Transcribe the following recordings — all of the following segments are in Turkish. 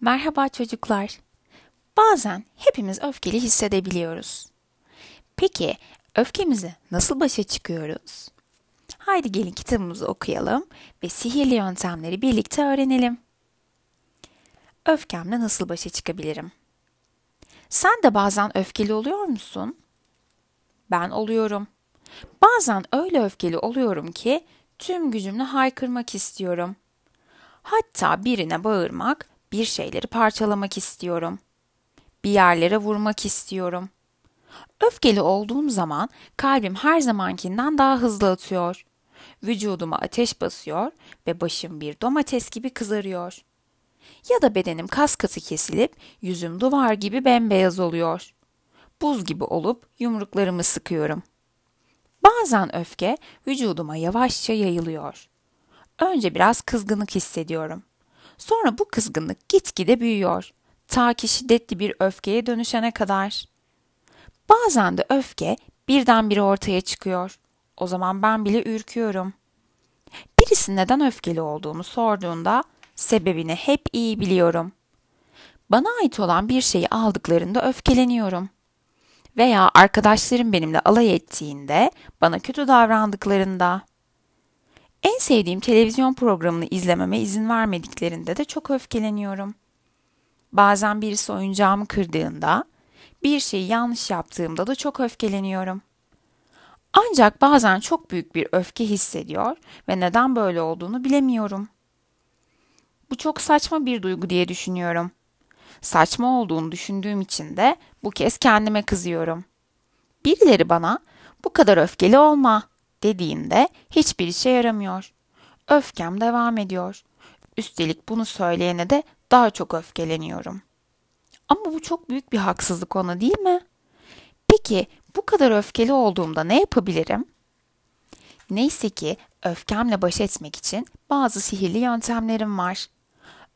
Merhaba çocuklar. Bazen hepimiz öfkeli hissedebiliyoruz. Peki öfkemizi nasıl başa çıkıyoruz? Haydi gelin kitabımızı okuyalım ve sihirli yöntemleri birlikte öğrenelim. Öfkemle nasıl başa çıkabilirim? Sen de bazen öfkeli oluyor musun? Ben oluyorum. Bazen öyle öfkeli oluyorum ki tüm gücümle haykırmak istiyorum. Hatta birine bağırmak, bir şeyleri parçalamak istiyorum. Bir yerlere vurmak istiyorum. Öfkeli olduğum zaman kalbim her zamankinden daha hızlı atıyor. Vücuduma ateş basıyor ve başım bir domates gibi kızarıyor. Ya da bedenim kas katı kesilip yüzüm duvar gibi bembeyaz oluyor. Buz gibi olup yumruklarımı sıkıyorum. Bazen öfke vücuduma yavaşça yayılıyor. Önce biraz kızgınlık hissediyorum. Sonra bu kızgınlık gitgide büyüyor. Ta ki şiddetli bir öfkeye dönüşene kadar. Bazen de öfke birdenbire ortaya çıkıyor. O zaman ben bile ürküyorum. Birisi neden öfkeli olduğumu sorduğunda sebebini hep iyi biliyorum. Bana ait olan bir şeyi aldıklarında öfkeleniyorum. Veya arkadaşlarım benimle alay ettiğinde, bana kötü davrandıklarında. En sevdiğim televizyon programını izlememe izin vermediklerinde de çok öfkeleniyorum. Bazen birisi oyuncağımı kırdığında, bir şeyi yanlış yaptığımda da çok öfkeleniyorum. Ancak bazen çok büyük bir öfke hissediyor ve neden böyle olduğunu bilemiyorum. Bu çok saçma bir duygu diye düşünüyorum. Saçma olduğunu düşündüğüm için de bu kez kendime kızıyorum. Birileri bana bu kadar öfkeli olma dediğinde hiçbir işe yaramıyor. Öfkem devam ediyor. Üstelik bunu söyleyene de daha çok öfkeleniyorum. Ama bu çok büyük bir haksızlık ona değil mi? Peki bu kadar öfkeli olduğumda ne yapabilirim? Neyse ki öfkemle baş etmek için bazı sihirli yöntemlerim var.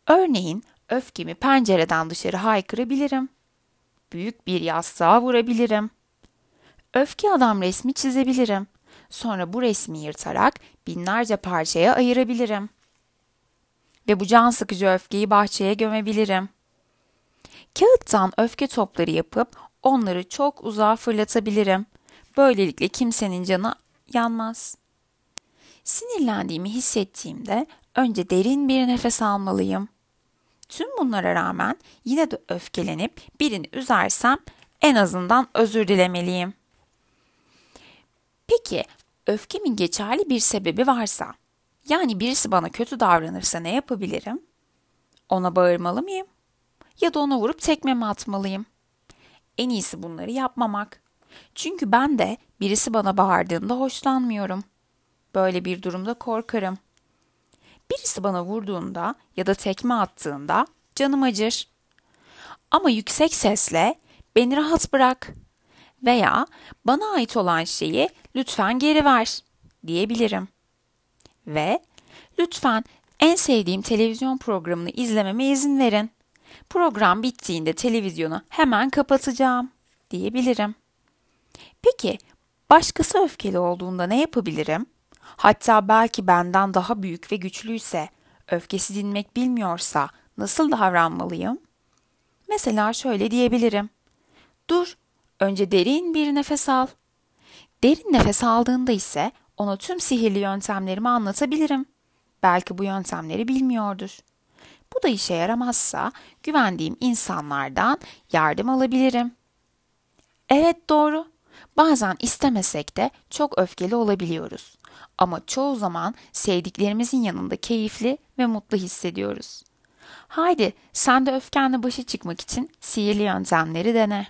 Örneğin öfkemi pencereden dışarı haykırabilirim. Büyük bir yastığa vurabilirim. Öfke adam resmi çizebilirim. Sonra bu resmi yırtarak binlerce parçaya ayırabilirim. Ve bu can sıkıcı öfkeyi bahçeye gömebilirim. Kağıttan öfke topları yapıp onları çok uzağa fırlatabilirim. Böylelikle kimsenin canı yanmaz. Sinirlendiğimi hissettiğimde önce derin bir nefes almalıyım. Tüm bunlara rağmen yine de öfkelenip birini üzersem en azından özür dilemeliyim. Peki öfkemin geçerli bir sebebi varsa, yani birisi bana kötü davranırsa ne yapabilirim? Ona bağırmalı mıyım? Ya da ona vurup tekme mi atmalıyım? En iyisi bunları yapmamak. Çünkü ben de birisi bana bağırdığında hoşlanmıyorum. Böyle bir durumda korkarım. Birisi bana vurduğunda ya da tekme attığında canım acır. Ama yüksek sesle beni rahat bırak veya bana ait olan şeyi lütfen geri ver diyebilirim. Ve lütfen en sevdiğim televizyon programını izlememe izin verin. Program bittiğinde televizyonu hemen kapatacağım diyebilirim. Peki başkası öfkeli olduğunda ne yapabilirim? Hatta belki benden daha büyük ve güçlüyse, öfkesi dinmek bilmiyorsa nasıl davranmalıyım? Mesela şöyle diyebilirim. Dur, önce derin bir nefes al. Derin nefes aldığında ise ona tüm sihirli yöntemlerimi anlatabilirim. Belki bu yöntemleri bilmiyordur. Bu da işe yaramazsa güvendiğim insanlardan yardım alabilirim. Evet doğru. Bazen istemesek de çok öfkeli olabiliyoruz. Ama çoğu zaman sevdiklerimizin yanında keyifli ve mutlu hissediyoruz. Haydi sen de öfkenle başa çıkmak için sihirli yöntemleri dene.